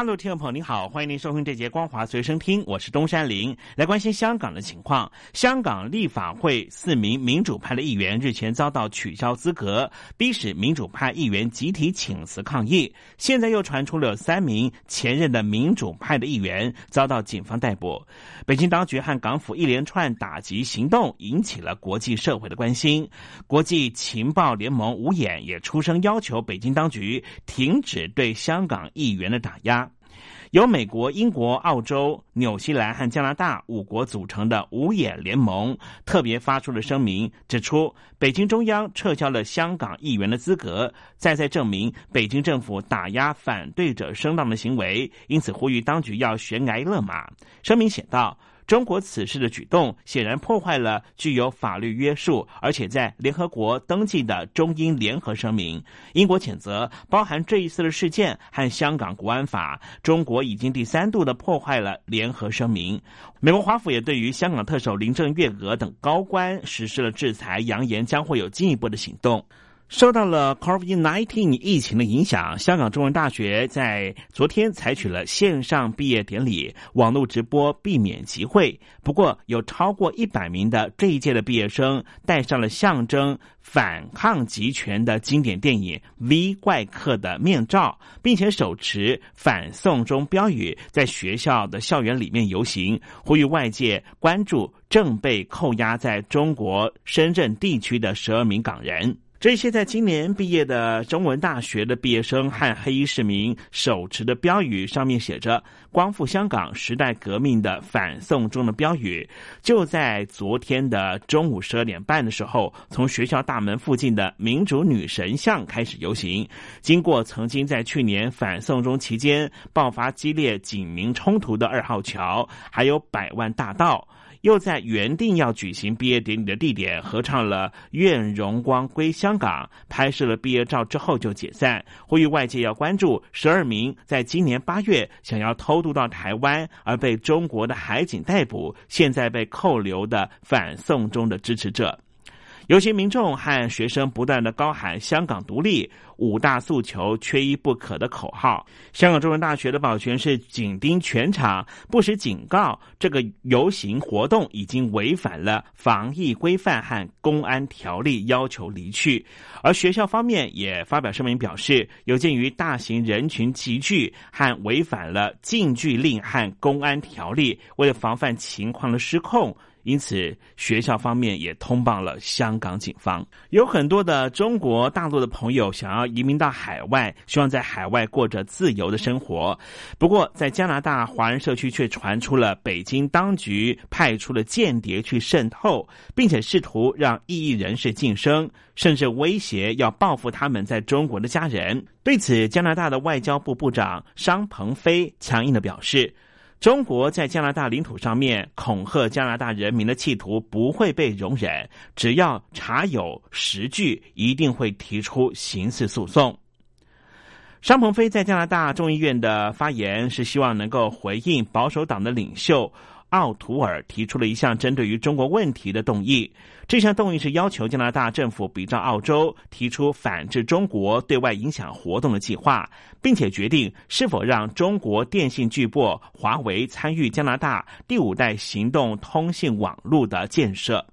大陆听众朋友您好，欢迎您收听这节光华随身听，我是东山林，来关心香港的情况。香港立法会四名民主派的议员日前遭到取消资格，逼使民主派议员集体请辞抗议。现在又传出了三名前任的民主派的议员遭到警方逮捕。北京当局和港府一连串打击行动引起了国际社会的关心。国际情报联盟五眼也出声要求北京当局停止对香港议员的打压。由美国、英国、澳洲、纽西兰和加拿大五国组成的五眼联盟特别发出了声明，指出北京中央撤销了香港议员的资格，再再证明北京政府打压反对者声浪的行为，因此呼吁当局要悬崖勒马。声明写道。中国此事的举动显然破坏了具有法律约束，而且在联合国登记的中英联合声明。英国谴责包含这一次的事件和香港国安法，中国已经第三度的破坏了联合声明。美国华府也对于香港特首林郑月娥等高官实施了制裁，扬言将会有进一步的行动。受到了 COVID-19 疫情的影响，香港中文大学在昨天采取了线上毕业典礼，网络直播，避免集会。不过，有超过一百名的这一届的毕业生戴上了象征反抗集权的经典电影《V 怪客》的面罩，并且手持反送中标语，在学校的校园里面游行，呼吁外界关注正被扣押在中国深圳地区的十二名港人。这些在今年毕业的中文大学的毕业生和黑衣市民手持的标语，上面写着“光复香港时代革命”的反送中的标语，就在昨天的中午十二点半的时候，从学校大门附近的民主女神像开始游行，经过曾经在去年反送中期间爆发激烈警民冲突的二号桥，还有百万大道。又在原定要举行毕业典礼的地点合唱了《愿荣光归香港》，拍摄了毕业照之后就解散，呼吁外界要关注十二名在今年八月想要偷渡到台湾而被中国的海警逮捕，现在被扣留的反送中的支持者。有些民众和学生不断的高喊“香港独立”五大诉求缺一不可的口号。香港中文大学的保全是紧盯全场，不时警告这个游行活动已经违反了防疫规范和公安条例，要求离去。而学校方面也发表声明表示，有鉴于大型人群集聚和违反了禁聚令和公安条例，为了防范情况的失控。因此，学校方面也通报了香港警方。有很多的中国大陆的朋友想要移民到海外，希望在海外过着自由的生活。不过，在加拿大华人社区却传出了北京当局派出了间谍去渗透，并且试图让异议人士晋升，甚至威胁要报复他们在中国的家人。对此，加拿大的外交部部长商鹏飞强硬的表示。中国在加拿大领土上面恐吓加拿大人民的企图不会被容忍，只要查有实据，一定会提出刑事诉讼。商鹏飞在加拿大众议院的发言是希望能够回应保守党的领袖。奥图尔提出了一项针对于中国问题的动议，这项动议是要求加拿大政府比照澳洲提出反制中国对外影响活动的计划，并且决定是否让中国电信巨擘华为参与加拿大第五代行动通信网络的建设。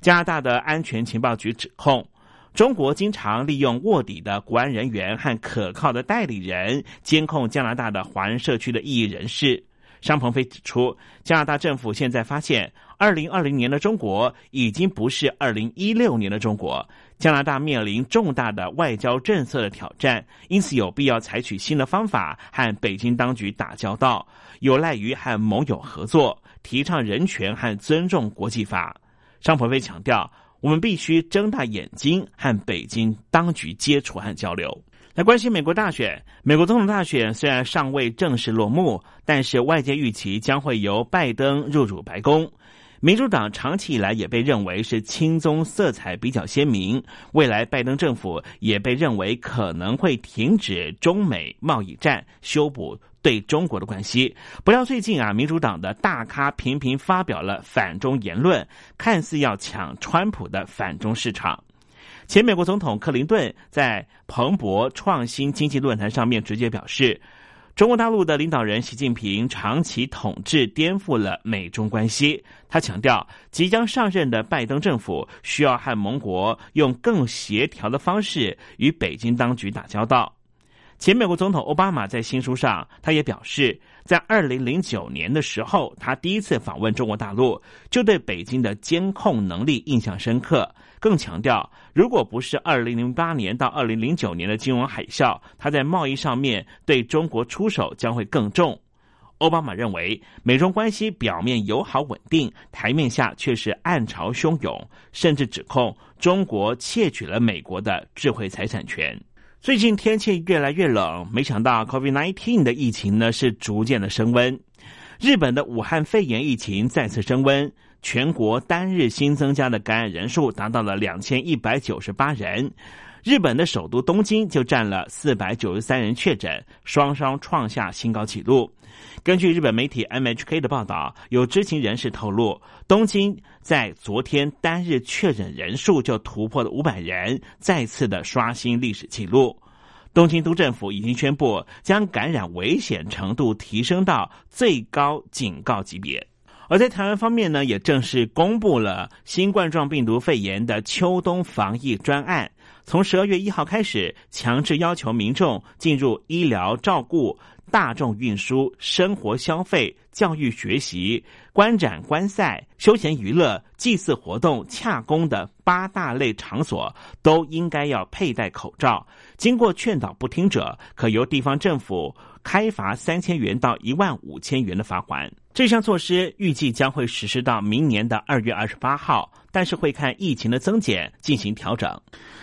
加拿大的安全情报局指控，中国经常利用卧底的国安人员和可靠的代理人监控加拿大的华人社区的异议人士。张鹏飞指出，加拿大政府现在发现，二零二零年的中国已经不是二零一六年的中国。加拿大面临重大的外交政策的挑战，因此有必要采取新的方法和北京当局打交道，有赖于和盟友合作，提倡人权和尊重国际法。张鹏飞强调，我们必须睁大眼睛和北京当局接触和交流。来关心美国大选，美国总统大选虽然尚未正式落幕，但是外界预期将会由拜登入主白宫。民主党长期以来也被认为是亲中色彩比较鲜明，未来拜登政府也被认为可能会停止中美贸易战，修补对中国的关系。不料最近啊，民主党的大咖频频发表了反中言论，看似要抢川普的反中市场。前美国总统克林顿在彭博创新经济论坛上面直接表示，中国大陆的领导人习近平长期统治颠覆了美中关系。他强调，即将上任的拜登政府需要和盟国用更协调的方式与北京当局打交道。前美国总统奥巴马在新书上，他也表示，在二零零九年的时候，他第一次访问中国大陆，就对北京的监控能力印象深刻。更强调，如果不是二零零八年到二零零九年的金融海啸，他在贸易上面对中国出手将会更重。奥巴马认为，美中关系表面友好稳定，台面下却是暗潮汹涌，甚至指控中国窃取了美国的智慧财产权。最近天气越来越冷，没想到 COVID-19 的疫情呢是逐渐的升温，日本的武汉肺炎疫情再次升温。全国单日新增加的感染人数达到了两千一百九十八人，日本的首都东京就占了四百九十三人确诊，双双创下新高纪录。根据日本媒体 MHK 的报道，有知情人士透露，东京在昨天单日确诊人数就突破了五百人，再次的刷新历史纪录。东京都政府已经宣布将感染危险程度提升到最高警告级别。而在台湾方面呢，也正式公布了新冠状病毒肺炎的秋冬防疫专案。从十二月一号开始，强制要求民众进入医疗照顾、大众运输、生活消费、教育学习、观展观赛、休闲娱乐、祭祀活动、洽公的八大类场所，都应该要佩戴口罩。经过劝导不听者，可由地方政府开罚三千元到一万五千元的罚款。这项措施预计将会实施到明年的二月二十八号，但是会看疫情的增减进行调整。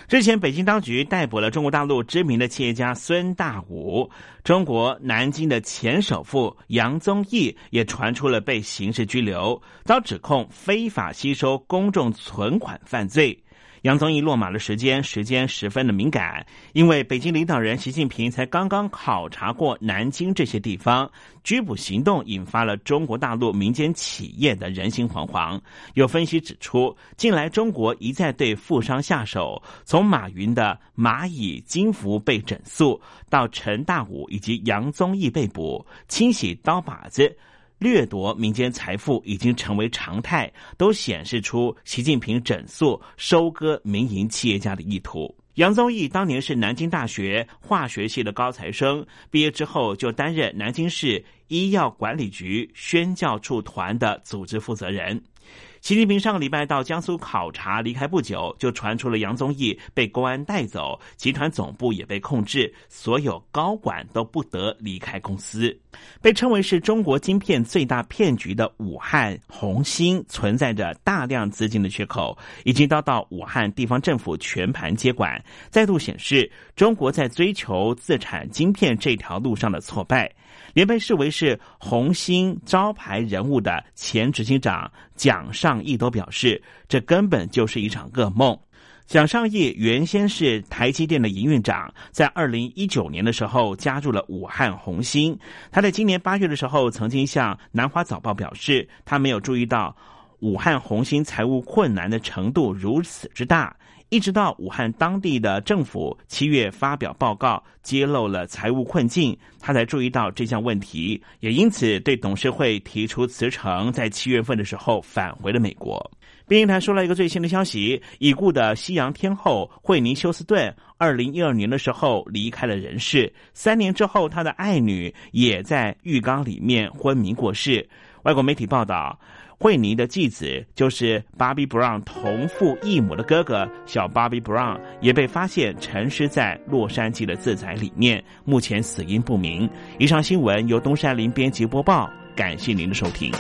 之前，北京当局逮捕了中国大陆知名的企业家孙大武，中国南京的前首富杨宗义也传出了被刑事拘留，遭指控非法吸收公众存款犯罪。杨宗义落马的时间时间十分的敏感，因为北京领导人习近平才刚刚考察过南京这些地方，拘捕行动引发了中国大陆民间企业的人心惶惶。有分析指出，近来中国一再对富商下手，从马云的蚂蚁金服被整肃，到陈大武以及杨宗义被捕，清洗刀把子。掠夺民间财富已经成为常态，都显示出习近平整肃、收割民营企业家的意图。杨宗义当年是南京大学化学系的高材生，毕业之后就担任南京市医药管理局宣教处团的组织负责人。习近平上个礼拜到江苏考察，离开不久就传出了杨宗义被公安带走，集团总部也被控制，所有高管都不得离开公司。被称为是中国晶片最大骗局的武汉红星，存在着大量资金的缺口，已经遭到武汉地方政府全盘接管，再度显示中国在追求自产晶片这条路上的挫败。连被视为是红星招牌人物的前执行长蒋尚义都表示，这根本就是一场噩梦。蒋尚义原先是台积电的营运长，在二零一九年的时候加入了武汉红星。他在今年八月的时候曾经向南华早报表示，他没有注意到武汉红星财务困难的程度如此之大。一直到武汉当地的政府七月发表报告，揭露了财务困境，他才注意到这项问题，也因此对董事会提出辞呈，在七月份的时候返回了美国。冰英台说了一个最新的消息：已故的西洋天后惠妮休斯顿，二零一二年的时候离开了人世，三年之后，他的爱女也在浴缸里面昏迷过世。外国媒体报道。惠妮的继子就是 Bobby Brown 同父异母的哥哥小 Bobby Brown，也被发现沉尸在洛杉矶的自宅里面，目前死因不明。以上新闻由东山林编辑播报，感谢您的收听。